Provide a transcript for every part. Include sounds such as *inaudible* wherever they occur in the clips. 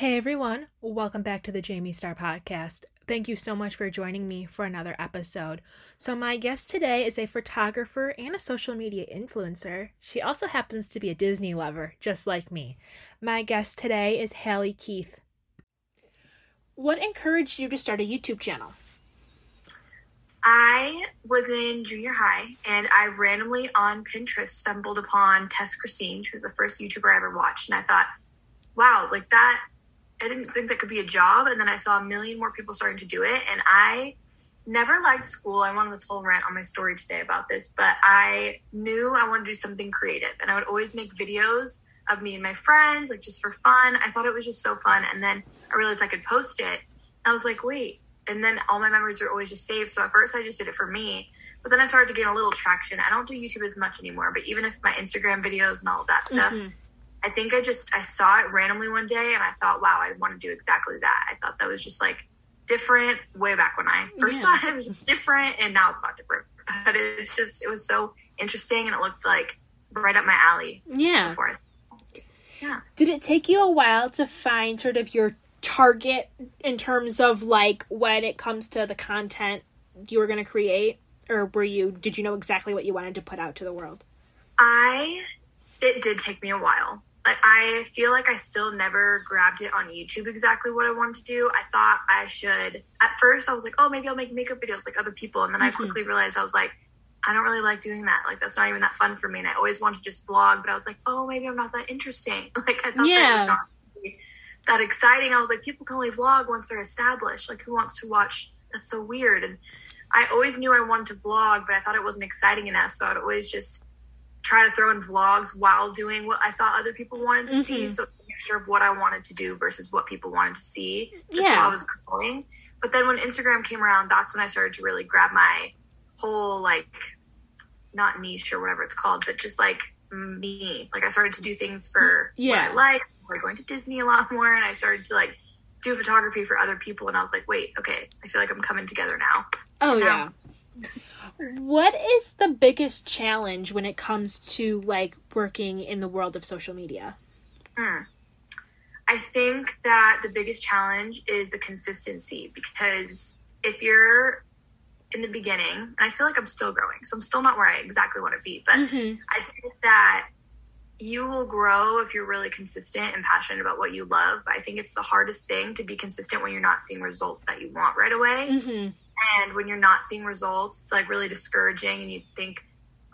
Hey everyone, welcome back to the Jayme Starr Podcast. Thank you so much for joining me for another episode. So, my guest today is a photographer and a social media influencer. She also happens to be a Disney lover, just like me. My guest today is Halle Keeth. What encouraged you to start a YouTube channel? I was in junior high and I randomly on Pinterest stumbled upon Tess Christine. She was the first YouTuber I ever watched. And I thought, wow, like that, I didn't think that could be a job. And then I saw a million more people starting to do it. And I never liked school. I went on this whole rant on my story today about this, but I knew I wanted to do something creative. And I would always make videos of me and my friends, like just for fun. I thought it was just so fun. And then I realized I could post it. I was like, wait, and then all my memories are always just saved. So at first I just did it for me, but then I started to gain a little traction. I don't do YouTube as much anymore, but even if my Instagram videos and all of that stuff, mm-hmm. I think I just I saw it randomly one day and I thought, wow, I want to do exactly that. I thought that was just like different way back when I first yeah. saw it. It was different, and now it's not different. But it's just it was so interesting, and it looked like right up my alley. Yeah. I, yeah. Did it take you a while to find sort of your target in terms of like when it comes to the content you were going to create or were you did you know exactly what you wanted to put out to the world i it did take me a while like i feel like i still never grabbed it on youtube exactly what i wanted to do i thought i should at first i was like oh maybe i'll make makeup videos like other people and then mm-hmm. i quickly realized i was like i don't really like doing that like that's not even that fun for me and i always wanted to just vlog but i was like oh maybe i'm not that interesting *laughs* like i thought yeah. that was not that exciting. I was like, people can only vlog once they're established. Like, who wants to watch? That's so weird. And I always knew I wanted to vlog, but I thought it wasn't exciting enough. So I'd always just try to throw in vlogs while doing what I thought other people wanted to mm-hmm. see. So it's a mixture of what I wanted to do versus what people wanted to see just yeah. while I was growing. But then when Instagram came around, that's when I started to really grab my whole like not niche or whatever it's called, but just like me. Like I started to do things for yeah. what I like. I started going to Disney a lot more, and I started to like do photography for other people. And I was like, wait, okay, I feel like I'm coming together now. Oh yeah. What is the biggest challenge when it comes to like working in the world of social media? Mm. I think that the biggest challenge is the consistency because if you're in the beginning, and I feel like I'm still growing, so I'm still not where I exactly want to be. But mm-hmm. I think that you will grow if you're really consistent and passionate about what you love. But I think it's the hardest thing to be consistent when you're not seeing results that you want right away. Mm-hmm. And when you're not seeing results, it's like really discouraging, and you think,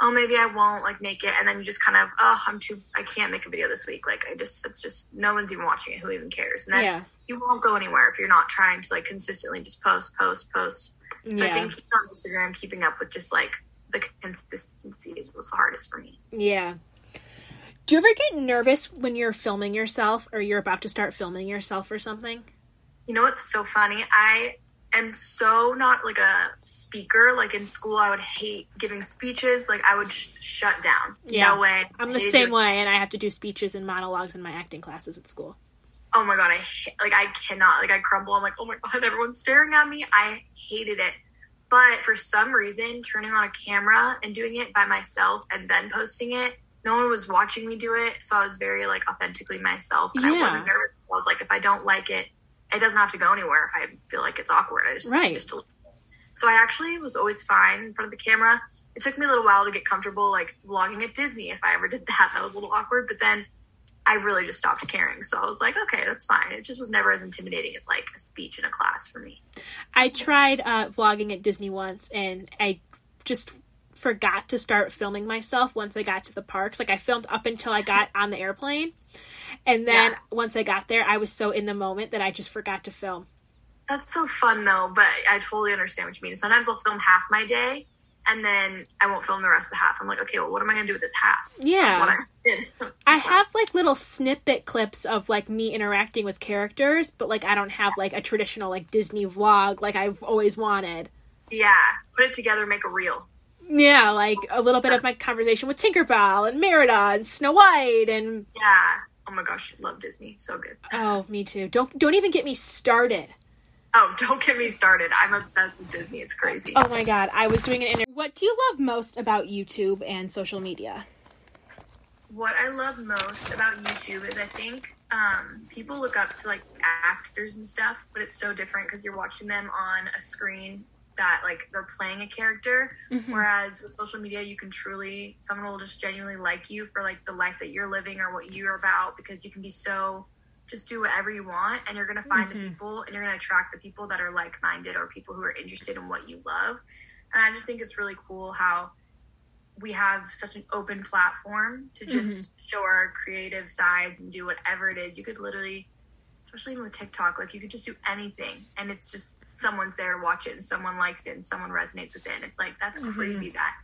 oh, maybe I won't like make it, and then you just kind of, oh, I'm too, I can't make a video this week. Like I just, it's just no one's even watching it. Who even cares? And then yeah. you won't go anywhere if you're not trying to like consistently just post, post, post so yeah. I think on Instagram, keeping up with just like the consistency is was the hardest for me. Yeah. Do you ever get nervous when you're filming yourself or you're about to start filming yourself or something? You know what's so funny? I am so not like a speaker. Like in school, I would hate giving speeches. Like I would sh- shut down. Yeah. No way. I'm the same way, and I have to do speeches and monologues in my acting classes at school oh my god, I like I cannot like I crumble. I'm like, oh my god, everyone's staring at me. I hated it. But for some reason, turning on a camera and doing it by myself and then posting it, no one was watching me do it. So I was very like authentically myself. And yeah. I wasn't nervous. I was like, if I don't like it, it doesn't have to go anywhere if I feel like it's awkward. I just right. just so I actually was always fine in front of the camera. It took me a little while to get comfortable like vlogging at Disney if I ever did *laughs* that. That was a little awkward. But then I really just stopped caring. So I was like, okay, that's fine. It just was never as intimidating as like a speech in a class for me. I tried uh, vlogging at Disney once and I just forgot to start filming myself once I got to the parks. Like I filmed up until I got on the airplane. And then yeah. once I got there, I was so in the moment that I just forgot to film. That's so fun though, but I totally understand what you mean. Sometimes I'll film half my day and then I won't film the rest of the half. I'm like, okay, well, what am I gonna do with this half? Yeah, I, *laughs* I have like little snippet clips of like me interacting with characters, but like I don't have like a traditional like Disney vlog like I've always wanted. Yeah, put it together, make a reel. Yeah, like a little bit of my conversation with Tinkerbell and Merida and Snow White and yeah. Oh my gosh, love Disney, so good. Oh, me too. Don't don't even get me started Oh, *laughs* don't get me started. I'm obsessed with Disney. It's crazy. Oh my god, I was doing an interview. What do you love most about YouTube and social media? What I love most about YouTube is I think um, people look up to like actors and stuff, but it's so different because you're watching them on a screen that like they're playing a character. Mhm. Whereas with social media, you can truly someone will just genuinely like you for like the life that you're living or what you're about because you can be so just do whatever you want and you're gonna find Mhm. the people and you're gonna attract the people that are like minded or people who are interested in what you love. And I just think it's really cool how we have such an open platform to just show our creative sides and do whatever it is. You could literally, especially even with TikTok, like you could just do anything and it's just someone's there to watch it and someone likes it and someone resonates with it. And it's like, that's Mhm. crazy that.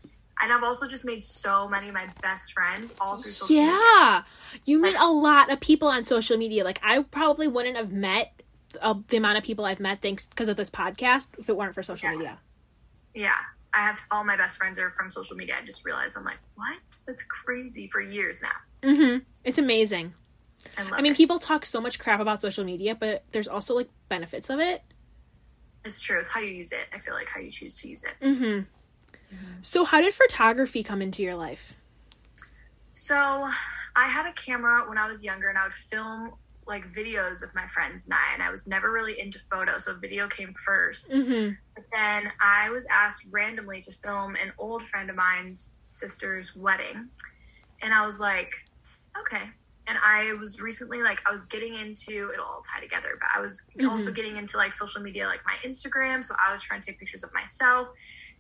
And I've also just made so many of my best friends all through social media. Yeah, you meet a lot of people on social media. Like I probably wouldn't have met uh, the amount of people I've met thanks because of this podcast if it weren't for social Yeah. media. Yeah. I have all my best friends are from social media. I just realized I'm like, what? That's crazy for years now. hmm It's amazing. I I mean, it. people talk so much crap about social media, but there's also like benefits of it. It's true. It's how you use it. I feel like how you choose to use it. hmm So, how did photography come into your life? So I had a camera when I was younger and I would film like videos of my friends and I and I was never really into photo, so video came first. hmm But then I was asked randomly to film an old friend of mine's sister's wedding. And I was like, okay. And I was recently like I was getting into it'll all tie together, but I was also Mhm. getting into like social media like my Instagram, so I was trying to take pictures of myself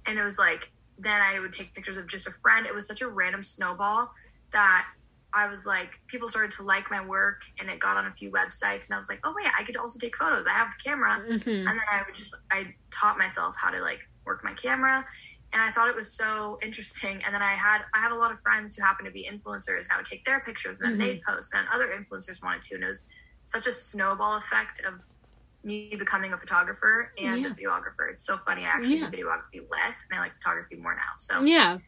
and it was like then I would take pictures of just a friend. It was such a random snowball that I was like, people started to like my work and it got on a few websites. And I was like, oh, wait, I could also take photos. I have the camera. hmm And then I would just, I taught myself how to like work my camera. And I thought it was so interesting. And then I had, I have a lot of friends who happen to be influencers. And I would take their pictures and then Mhm. they'd post. And other influencers wanted to. And it was such a snowball effect of me becoming a photographer and Yeah. a videographer. It's so funny. I actually Yeah. do videography less and I like photography more now. So Yeah,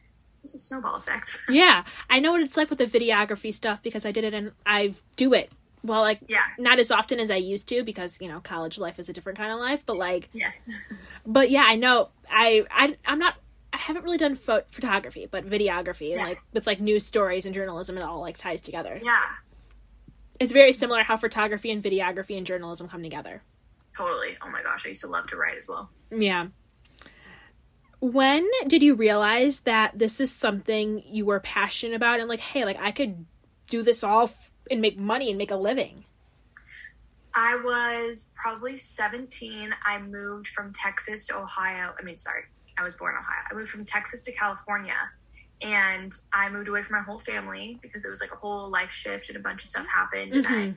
it's a snowball effect. *laughs* yeah. I know what it's like with the videography stuff because I did it and I do it. Well, like yeah. not as often as I used to because you know college life is a different kind of life. But like, Yes. but yeah, I know. I I I'm not. I haven't really done pho- photography, but videography and Yeah. like with like news stories and journalism, it all like ties together. Yeah. It's very similar how photography and videography and journalism come together. Totally. Oh my gosh. I used to love to write as well. Yeah. When did you realize that this is something you were passionate about and like, hey, like I could do this all f- and make money and make a living? I was probably 17. I moved from Texas to Ohio. I mean, sorry, I was born in Ohio. I moved from Texas to California and I moved away from my whole family because it was like a whole life shift and a bunch of stuff happened. And I Mhm.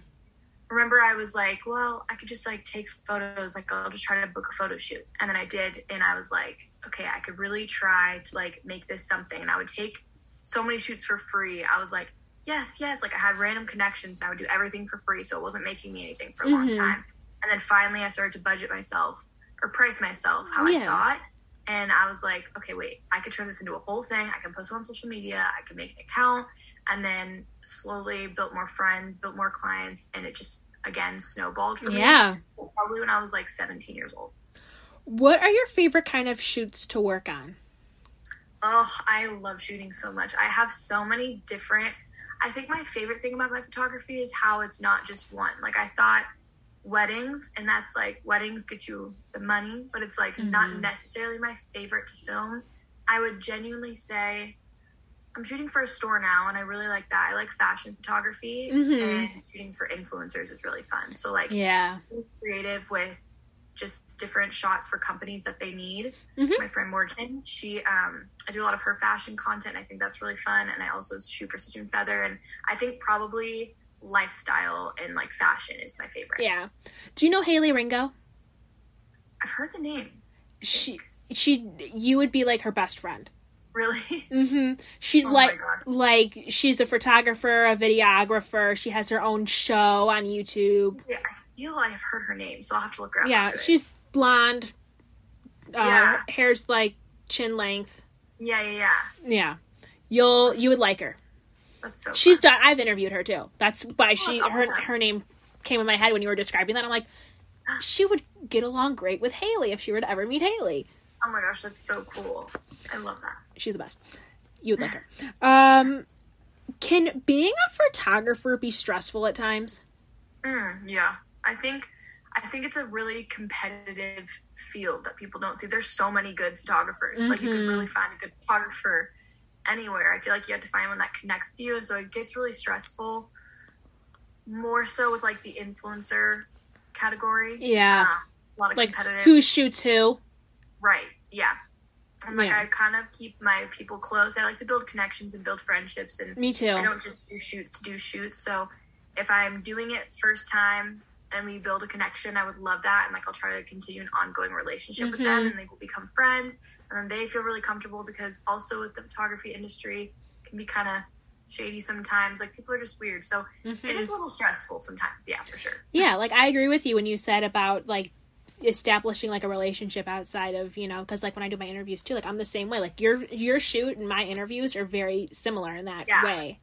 remember I was like, well, I could just like take photos. Like, I'll just try to book a photo shoot. And then I did. And I was like, okay, I could really try to like make this something. And I would take so many shoots for free. I was like, yes, yes. Like, I had random connections and I would do everything for free. So it wasn't making me anything for a long Mhm. time. And then finally, I started to budget myself or price myself how Yeah. I thought. And I was like, okay, wait, I could turn this into a whole thing. I can post it on social media. I can make an account. And then slowly built more friends, built more clients. And it just, again, snowballed for me. Yeah. Probably when I was like 17 years old. What are your favorite kind of shoots to work on? Oh, I love shooting so much. I have so many different. I think my favorite thing about my photography is how it's not just one. Like I thought weddings, and that's like weddings get you the money, but it's like not Mhm. necessarily my favorite to film. I would genuinely say I'm shooting for a store now, and I really like that. I like fashion photography, Mhm. and shooting for influencers is really fun. So like Yeah. creative with just different shots for companies that they need. Mhm. My friend Morgan, she um I do a lot of her fashion content. I think that's really fun and I also shoot for Stitch and Feather and I think probably lifestyle and like fashion is my favorite. Yeah. Do you know Haley Ringo? I've heard the name. She she you would be like her best friend. Really? *laughs* Mhm. She's Oh like like she's a photographer, a videographer. She has her own show on YouTube. Yeah, I feel I've heard her name, so I'll have to look her up. Yeah, she's blonde. Uh, Yeah. hair's like chin length. Yeah, yeah, yeah. Yeah. You'll you would like her. So She's fun. done I've interviewed her too. That's why she Oh, her her name came in my head when you were describing that. I'm like she would get along great with Haley if she were to ever meet Haley. Oh my gosh, that's so cool. I love that. She's the best. You would like her. Um can being a photographer be stressful at times? Mm, yeah, I think I think it's a really competitive field that people don't see. There's so many good photographers. Like you can Mhm. really find a good photographer anywhere. I feel like you have to find one that connects to you, and so it gets really stressful. More so with like the influencer category. Yeah. Uh, a lot of like competitive. who shoots who. Right. Yeah. And like Yeah. I kind of keep my people close. I like to build connections and build friendships and Me too. I don't just do shoots to do shoots. So if I'm doing it first time and we build a connection, I would love that. And like I'll try to continue an ongoing relationship with them Mhm. and they will become friends. And then they feel really comfortable because also with the photography industry can be kind of shady sometimes. Like people are just weird. So Mhm. it is a little stressful sometimes. Yeah, for sure. Yeah, like I agree with you when you said about like establishing like a relationship outside of you know because like when I do my interviews too, like I'm the same way. Like your your shoot and my interviews are very similar in that Yeah. way.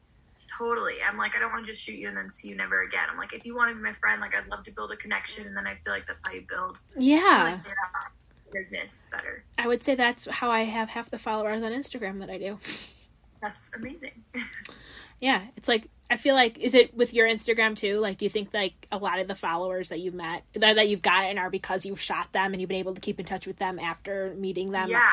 Totally. I'm like, I don't want to just shoot you and then see you never again. I'm like, if you want to be my friend, like I'd love to build a connection and then I feel like that's how you build Yeah, like, business better. I would say that's how I have half the followers on Instagram that I do. That's amazing. *laughs* Yeah, it's like I feel like is it with your Instagram too? Like, do you think like a lot of the followers that you've met that, that you've gotten are because you've shot them and you've been able to keep in touch with them after meeting them? yeah,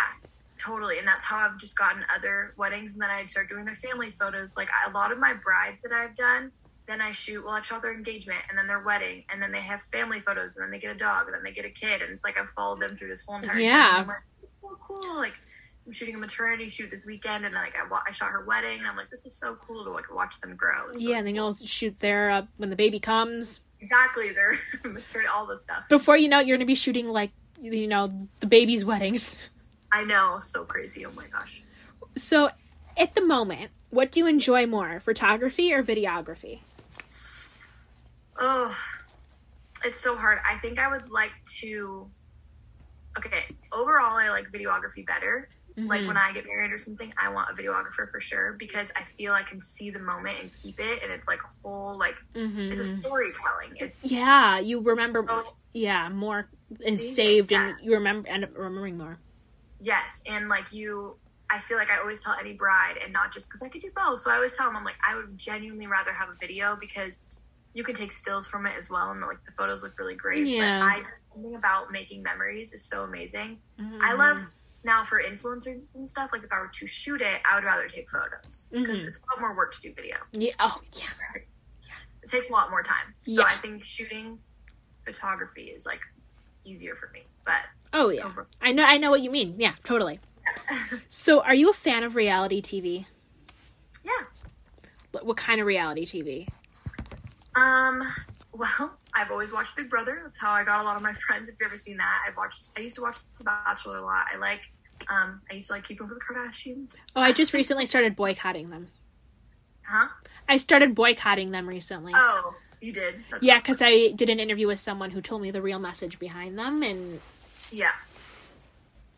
totally. And that's how I've just gotten other weddings and then I start doing their family photos. Like a lot of my brides that I've done, then I shoot, well, I've shot their engagement and then their wedding and then they have family photos and then they get a dog and then they get a kid. And it's like I've followed them through this whole entire Yeah. like, so cool. Like, I'm shooting a maternity shoot this weekend, and like I, wa- I shot her wedding, and I'm like, this is so cool to like watch them grow. It's Yeah, really and then you'll shoot their uh, when the baby comes. Exactly, they're *laughs* maternity, all the stuff. Before you know it, you're gonna be shooting like you know the baby's weddings. *laughs* I know, so crazy. Oh my gosh. So, at the moment, what do you enjoy more, photography or videography? Oh, it's so hard. I think I would like to. Okay, overall, I like videography better. Like Mhm. when I get married or something, I want a videographer for sure because I feel I can see the moment and keep it, and it's like a whole like it's a Mhm. storytelling. It's Yeah, you remember. so Yeah, more is saved, Yeah. and you remember end up remembering more. Yes, and like you, I feel like I always tell any bride, and not just because I could do both. So I always tell them, I'm like, I would genuinely rather have a video because you can take stills from it as well, and like the photos look really great. Yeah. But I just something about making memories is so amazing. I Mhm. love now for influencers and stuff. Like if I were to shoot it, I would rather take photos because Mhm. it's a lot more work to do video. Yeah. Oh, yeah. It takes a lot more time. So Yeah. I think shooting photography is like easier for me. But Oh, yeah. over. I know. I know what you mean. Yeah, totally. So, are you a fan of reality TV? yeah. What, what kind of reality TV? Um, *laughs* well, I've always watched Big Brother. That's how I got a lot of my *laughs* friends. If you've ever seen that, I've watched. I used to watch The Bachelor a lot. I like. Um, I used to like Keeping Up with the Kardashians. Oh, I just recently started boycotting them. Huh? I started boycotting them recently. Oh, you did. That's Yeah, because I did an interview with someone who told me the real message behind them, and Yeah.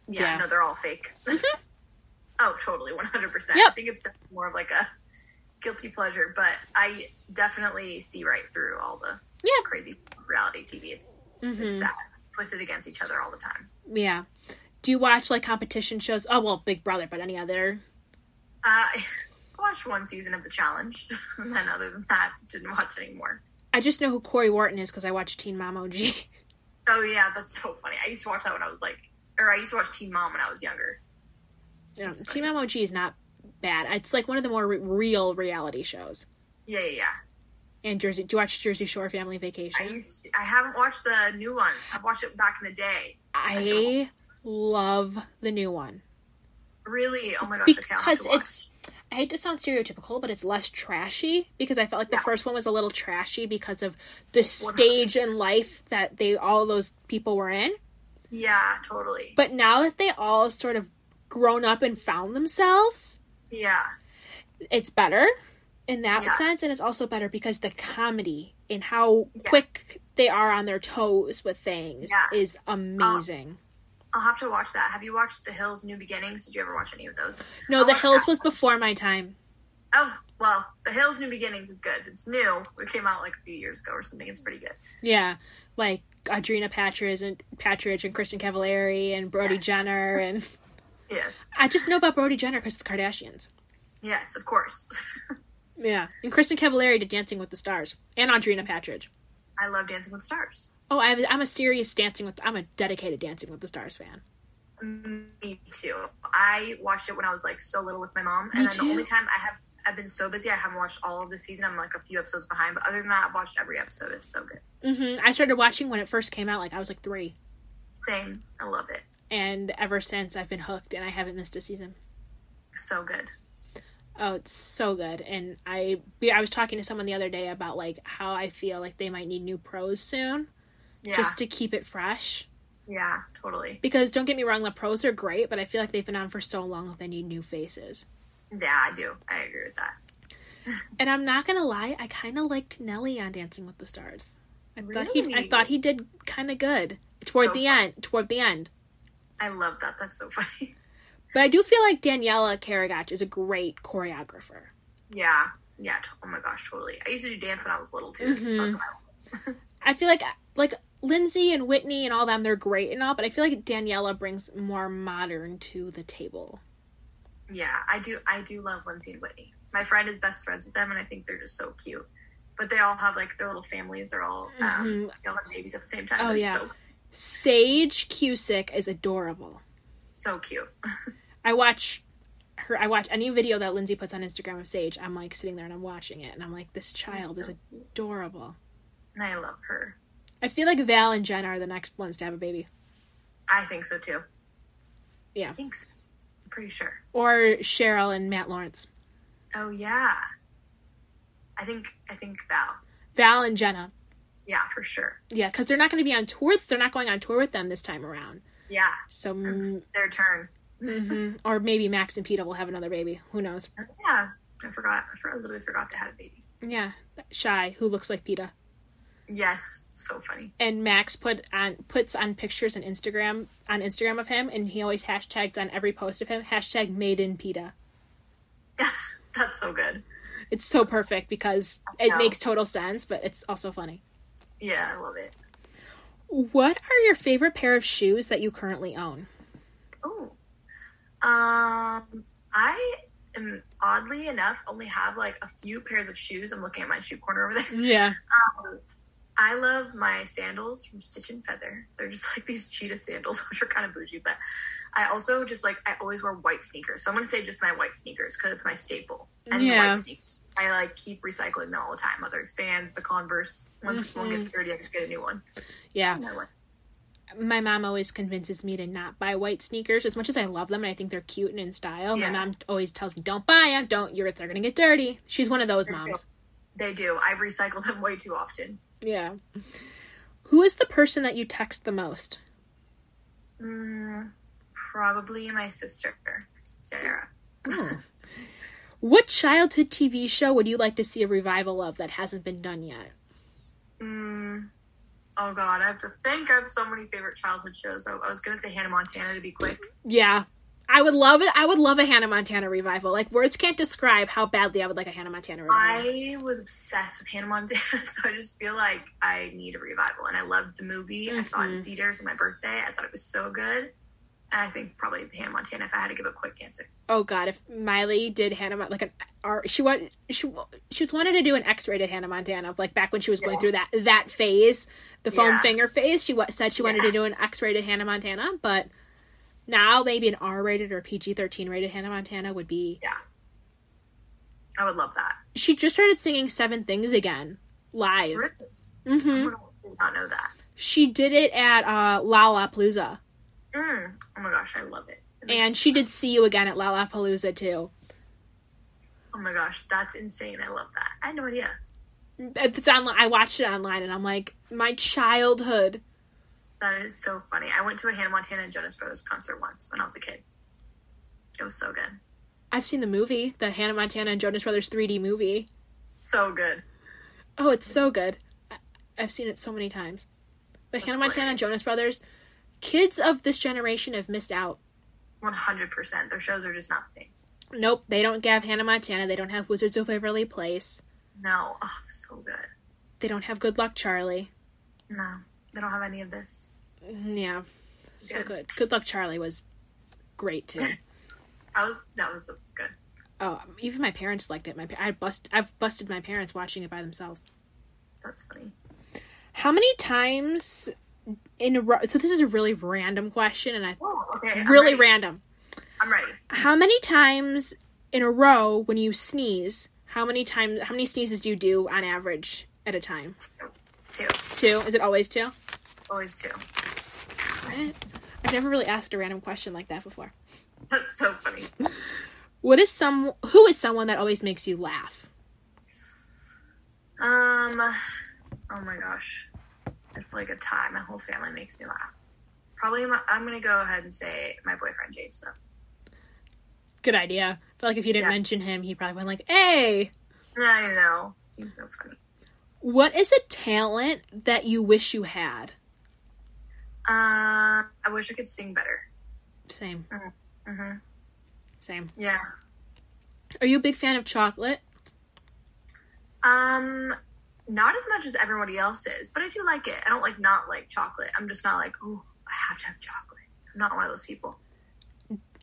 Yeah. Yeah. No, they're all fake. *laughs* oh, totally, one hundred percent. Yep. I think it's more of like a guilty pleasure, but I definitely see right through all the Yeah. crazy reality TV. It's Mhm. it's sad, twisted against each other all the time. yeah. Do you watch like competition shows? Oh well, Big Brother, but any other? Uh, *laughs* I watched one season of The Challenge, *laughs* and then other than that, didn't watch anymore. I just know who Cory Wharton is because I watched Teen Mom OG. Oh yeah, that's so funny. I used to watch that when I was like, or I used to watch Teen Mom when I was younger. Yeah, Teen Mom OG is not bad. It's like one of the more re- real reality shows. Yeah, yeah, yeah. And Jersey, do you watch Jersey Shore Family Vacation? I used. To, I haven't watched the new one. I've watched it back in the day. I love the new one. Really? Oh my gosh! okay, I'll have because it's I hate to sound stereotypical, but it's less trashy because I felt like the Yeah. first one was a little trashy because of the stage in life that they all those people were in. Yeah, totally. But now that they all sort of grown up and found themselves, Yeah, it's better in that Yeah. sense, and it's also better because the comedy and how Yeah. quick they are on their toes with things is amazing. I'll have to watch that. Have you watched The Hills: New Beginnings? Did you ever watch any of those? no, I'll The Hills that. was before my time. Oh well, The Hills: New Beginnings is good. It's new. It came out like a few years ago or something. It's pretty good. Yeah, like Audrina Patridge and Patridge and Kristin Cavallari and Brody Yes. Jenner *laughs* and Yes, I just know about Brody Jenner because the Kardashians. yes, of course. *laughs* Yeah, and Kristin Cavallari did Dancing with the Stars and Audrina Patridge. I love Dancing with Stars. Oh, I'm, I'm a serious Dancing with. I'm a dedicated Dancing with the Stars fan. Me too. I watched it when I was like so little with my mom, and Me then too. the only time I have I've been so busy I haven't watched all of the season. I'm like a few episodes behind, but other than that, I've watched every episode. It's so good. hmm I started watching when it first came out. Like I was like three, Same. I love it. and ever since I've been hooked, and I haven't missed a season. So good. Oh, it's so good. And I I was talking to someone the other day about like how I feel like they might need new pros soon Yeah. just to keep it fresh. yeah. Totally. Because don't get me wrong, the pros are great, but I feel like they've been on for so long that they need new faces. Yeah, I do. I agree with that. *laughs* And I'm not gonna lie, I kind of liked Nelly on Dancing with the Stars. I thought he I thought he did kind of good toward So the fun. end. Toward the end. I love that. That's so *laughs* funny. But I do feel like Daniela Karagach is a great choreographer. Yeah. Yeah. Oh my gosh. Totally. I used to do dance when I was little too. So Mhm. that's why. *laughs* I feel like like Lindsay and Whitney and all them they're great and all, but I feel like Daniela brings more modern to the table. Yeah, I do. I do love Lindsay and Whitney. My friend is best friends with them, and I think they're just so cute. But they all have like their little families. They're all um, Mhm. they all have babies at the same time. Oh, They're yeah. so Sage Cusick is adorable. so cute. *laughs* I watch her I watch any video that Lindsay puts on Instagram of Sage. I'm like sitting there and I'm watching it and I'm like this child is so adorable. And I love her. I feel like Val and Jen are the next ones to have a baby. I think so too. Yeah. I think so. I'm pretty sure. Or Cheryl and Matt Lawrence. Oh yeah. I think I think Val. Val and Jenna. Yeah, for sure. Yeah, because they're not going to be on tour. They're not going on tour with them this time around. Yeah, So, it's mm, their turn. mhm. or maybe Max and Peta will have another baby. Who knows? Oh, yeah, I forgot. I, for- I literally forgot they had a baby. Yeah, shy who looks like Peta. Yes, so funny. And Max put on puts on pictures on Instagram on Instagram of him, and he always hashtags on every post of him hashtag Made in Peta. *laughs* That's so good. It's so perfect because it makes total sense, but it's also funny. Yeah, I love it. What are your favorite pair of shoes that you currently own? Oh. Um, I am oddly enough only have like a few pairs of shoes. I'm looking at my shoe corner over there. Yeah. Um, I love my sandals from Stitch and Feather. They're just like these cheetah sandals, *laughs* which are kind of bougie. But I also just like I always wear white sneakers. So I'm gonna say just my white sneakers because it's my staple. And Yeah. white sneakers. I like keep recycling them all the time. Whether it's Vans, the Converse. Once one Mhm. gets dirty, I just get a new one. Yeah. My mom always convinces me to not buy white sneakers as much as I love them and I think they're cute and in style. Yeah. My mom always tells me, "Don't buy them. Don't. You're they're gonna get dirty." She's one of those moms. They do. I've recycled them *laughs* way too often. Yeah. Who is the person that you text the most? Mm, probably my sister, Sarah. What childhood TV show would you like to see a revival of that hasn't been done yet? Mm, oh God, I have to think. I have so many favorite childhood shows. I, I was gonna say Hannah Montana to be quick. Yeah. I would love it. I would love a Hannah Montana revival. Like words can't describe how badly I would like a Hannah Montana revival. I was obsessed with Hannah Montana, *laughs* so I just feel like I need a revival. And I loved the movie. I saw it in Mhm. theaters on my birthday. I thought it was so good. And I think probably the Hannah Montana if I had to give a quick answer. oh god, if Miley did Hannah like an art, she wanted she she wanted to do an X-rated Hannah Montana like back when she was going through that that phase, the foam Yeah. finger phase. She said she wanted Yeah. to do an X-rated Hannah Montana, but now maybe an R-rated or PG-13 rated Hannah Montana would be. Yeah. I would love that. She just started singing Seven Things again live. Really? hmm I did not know that. She did it at uh, Lollapalooza. Mm. Oh my gosh, I love it. And she did see you again at Lollapalooza too. oh my gosh, that's insane. I love that. I had no idea. It's online. I watched it online, and I'm like, my childhood. That is so funny. I went to a Hannah Montana and Jonas Brothers concert once when I was a kid. It was so good. I've seen the movie, the Hannah Montana and Jonas Brothers 3D movie. So good. Oh, it's so good. I've seen it so many times. But That's Hannah Montana and Jonas Brothers, kids of this generation have missed out. 100%. Their shows are just not the same. Nope, they don't have Hannah Montana. They don't have Wizards of Waverly Place. No. Oh, so good. They don't have Good Luck Charlie. No. They don't have any of this. Yeah, so Good. good. Good Luck Charlie was great too. *laughs* I was, that was good. oh, even my parents liked it. My I bust I've busted my parents watching it by themselves. That's funny. How many times in a row? So this is a really random question, and I Oh, okay. I'm really random. I'm ready. How many times in a row when you sneeze? How many times? How many sneezes do you do on average at a time? Two. Two. Is it always two? Always two. I've never really asked a random question like that before. That's so funny. What is some? Who is someone that always makes you laugh? Um, oh my gosh, it's like a tie. My whole family makes me laugh. Probably, my, I'm gonna go ahead and say my boyfriend James. Though. Good idea. I feel like if you didn't Yeah. mention him, he probably went like, "Hey." I know he's so funny. What is a talent that you wish you had? Uh, I wish I could sing better. Same. hmm Same. Yeah. Are you a big fan of chocolate? Um, not as much as everybody else is, but I do like it. I don't like not like chocolate. I'm just not like, oh, I have to have chocolate. I'm not one of those people.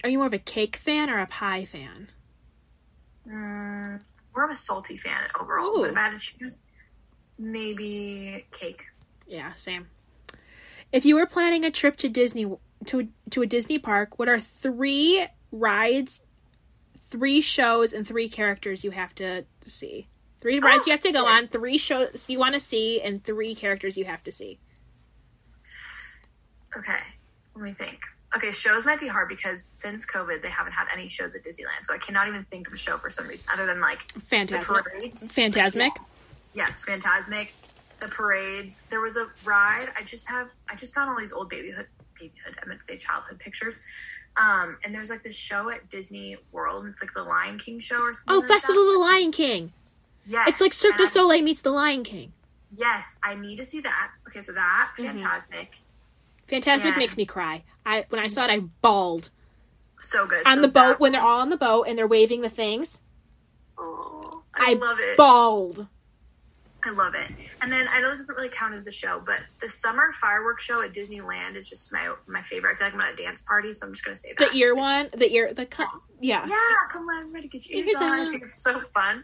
Are you more of a cake fan or a pie fan? Mm, more of a salty fan overall. Ooh. But if I had to choose, maybe cake. Yeah, same. If you were planning a trip to Disney to to a Disney park, what are three rides, three shows, and three characters you have to see? Three rides you have to go yeah. on, three shows you want to see, and three characters you have to see. Okay, let me think. Okay, shows might be hard because since COVID, they haven't had any shows at Disneyland, so I cannot even think of a show for some reason other than like the Fantastic. parades. Fantasmic. Yes, Fantasmic. The parades. There was a ride. I just have. I just found all these old babyhood, babyhood. I meant to say childhood pictures. Um, and there's like this show at Disney World. And it's like the Lion King show or something. Oh, like Festival that. of the Lion King. Yes, It's like Cirque du Soleil meets the Lion King. Yes, I need to see that. Okay, so that. Fantasmic, Fantastic Yeah. makes me cry. I when I saw it, I bawled so good. on So the boat that- when they're all on the boat and they're waving the things. Oh, I, I love it. Bawled. I love it. And then I know this doesn't really count as a show, but the summer fireworks show at Disneyland is just my my favorite. I feel like I'm at a dance party, so I'm just gonna say that. The ear one, the ear, the co- yeah. Yeah, come on, I'm ready to get your ears on. I think it's so fun.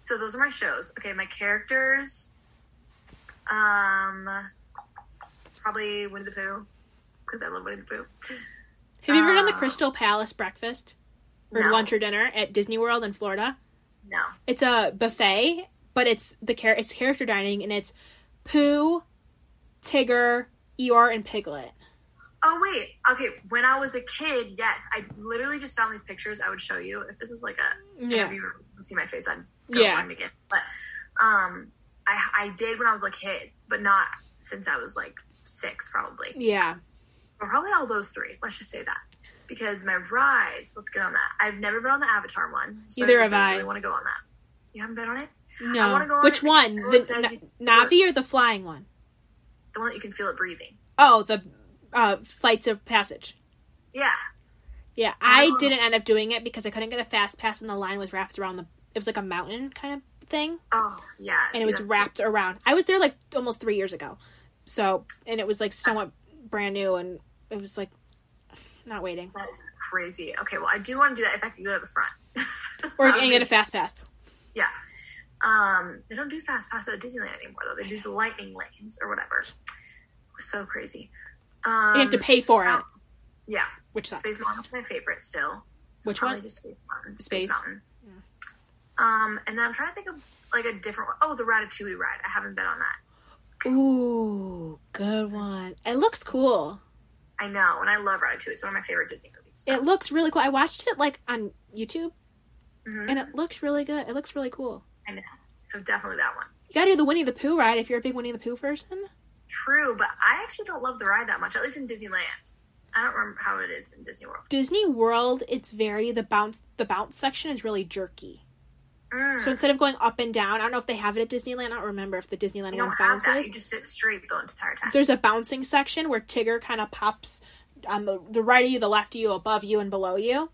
So those are my shows. Okay, my characters. Um, probably Winnie the Pooh because I love Winnie the Pooh. Have you ever done the Uh, Crystal Palace breakfast or No. lunch or dinner at Disney World in Florida? No. It's a buffet, but it's the char- it's character dining and it's Pooh, Tigger, Eeyore, and Piglet. Oh wait. Okay. When I was a kid, yes, I literally just found these pictures. I would show you if this was like a Yeah. interview. You see my face. I'd go Yeah. find again. But um, I I did when I was a kid, but not since I was like six, probably. Yeah. Or probably all those three. Let's just say that. Because my rides, let's get on that. I've never been on the Avatar one. So Neither I have I. really want to go on that. You haven't been on it? No. on Which one? The everyone Na- you- Navi or the flying one? The one that you can feel it breathing. Oh, the uh, flights of passage. Yeah. Yeah, I Oh. didn't end up doing it because I couldn't get a fast pass, and the line was wrapped around the. It was like a mountain kind of thing, Oh, yeah. and it was wrapped around. I was there like almost three years ago, so and it was like somewhat brand new, and it was like not waiting That is crazy. Okay, well, I do want to do that if I could go to the front. or *laughs* and get a fast pass. Yeah. Um, they don't do fast pass at Disneyland anymore though. They do the lightning lanes or whatever. So crazy. Um, You have to pay for it, Yeah, which sucks. Space Mountain's my favorite still. So Which probably one? Just Space Mountain. Space. Mountain. Um, and then I'm trying to think of like a different one. Oh, the Ratatouille ride. I haven't been on that. Ooh, good one. It looks cool. I know, and I love Ratatouille. It's one of my favorite Disney movies. So. It looks really cool. I watched it like on YouTube, Mhm. and it looks really good. It looks really cool. I know. So definitely that one. You gotta do the Winnie the Pooh ride if you're a big Winnie the Pooh person. True, but I actually don't love the ride that much. At least in Disneyland. I don't remember how it is in Disney World. Disney World, it's very the bounce. The bounce section is really jerky. Mm. So instead of going up and down, I don't know if they have it at Disneyland. I don't remember if the Disneyland you one have that. bounces. You just sit straight the entire time. There's a bouncing section where Tigger kind of pops on the the right of you, the left of you, above you, and below you.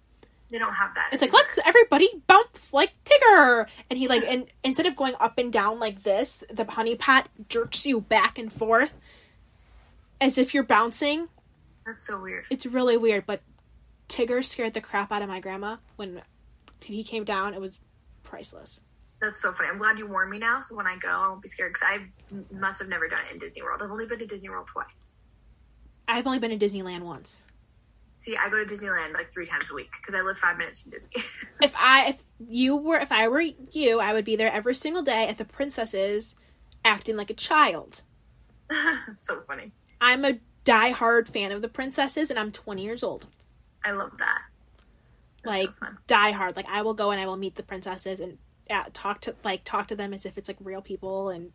They don't have that. It's like let's everybody bounce like Tigger, and he like and instead of going up and down like this, the honey pot jerks you back and forth as if you're bouncing. That's so weird. It's really weird, but Tigger scared the crap out of my grandma when he came down. It was priceless. That's so funny. I'm glad you warned me now, so when I go, I won't be scared because I must have never done it in Disney World. I've only been to Disney World twice. I've only been to Disneyland once. See, I go to Disneyland like three times a week because I live five minutes from Disney. *laughs* If I if you were if I were you, I would be there every single day at the princesses acting like a child. *laughs* so funny. I'm a diehard fan of the princesses and I'm 20 years old. I love that. That's like so diehard. Like I will go and I will meet the princesses and uh, talk to like talk to them as if it's like real people and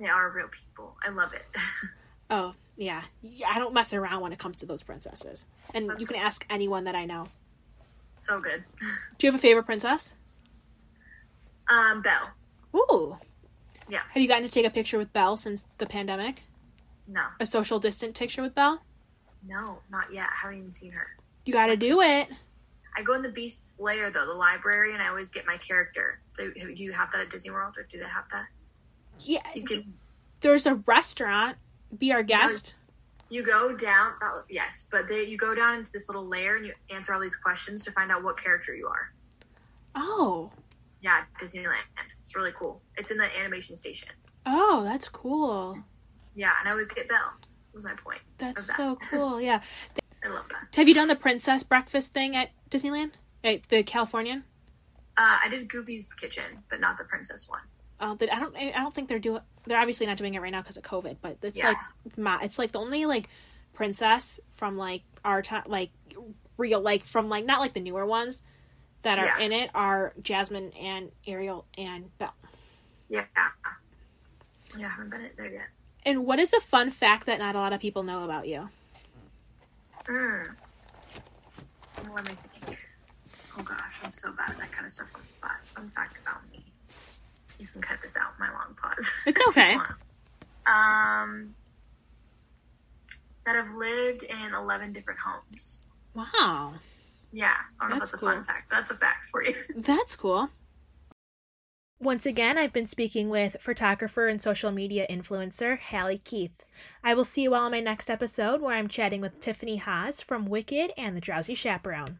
They are real people. I love it. *laughs* oh yeah, I don't mess around when it comes to those princesses. And That's- you can ask anyone that I know. so good. Do you have a favorite princess? Um, Belle. Ooh. Yeah. Have you gotten to take a picture with Belle since the pandemic? No, A social distant picture with Belle? no, not yet. I haven't even seen her. You got to do it. I go in the Beast's Lair though, the library, and I always get my character. Do do you have that at Disney World, or do they have that? Yeah. You can. There's a restaurant. Be our guest. You go down. That, yes, but they, you go down into this little lair and you answer all these questions to find out what character you are. Oh. Yeah, Disneyland. It's really cool. It's in the animation station. Oh, that's cool. Yeah, and I always get Belle. Was my point. That's that. so *laughs* cool. Yeah. I love that. Have you done the princess breakfast thing at Disneyland? Right, the Californian? Uh, I did Goofy's Kitchen, but not the princess one. Uh, that I don't. I don't think they're doing. They're obviously not doing it right now because of COVID. But it's Yeah. like, ma, it's like the only like princess from like our time, like real, like from like not like the newer ones that are Yeah. in it are Jasmine and Ariel and Belle. Yeah. Yeah, I haven't been there yet. And what is a fun fact that not a lot of people know about you? Mm. Let me think. Oh gosh, I'm so bad at that kind of stuff on the spot. Fun fact about me. You can cut this out, my long pause. *laughs* It's okay. um, that I've lived in 11 different homes. Wow, Yeah, I don't know if That's that's a fun fact, but that's a fact for you. *laughs* that's cool. Once again, I've been speaking with photographer and social media influencer Halle Keeth. I will see you all in my next episode where I'm chatting with Tiffany Haas from Wicked and the Drowsy Chaperone.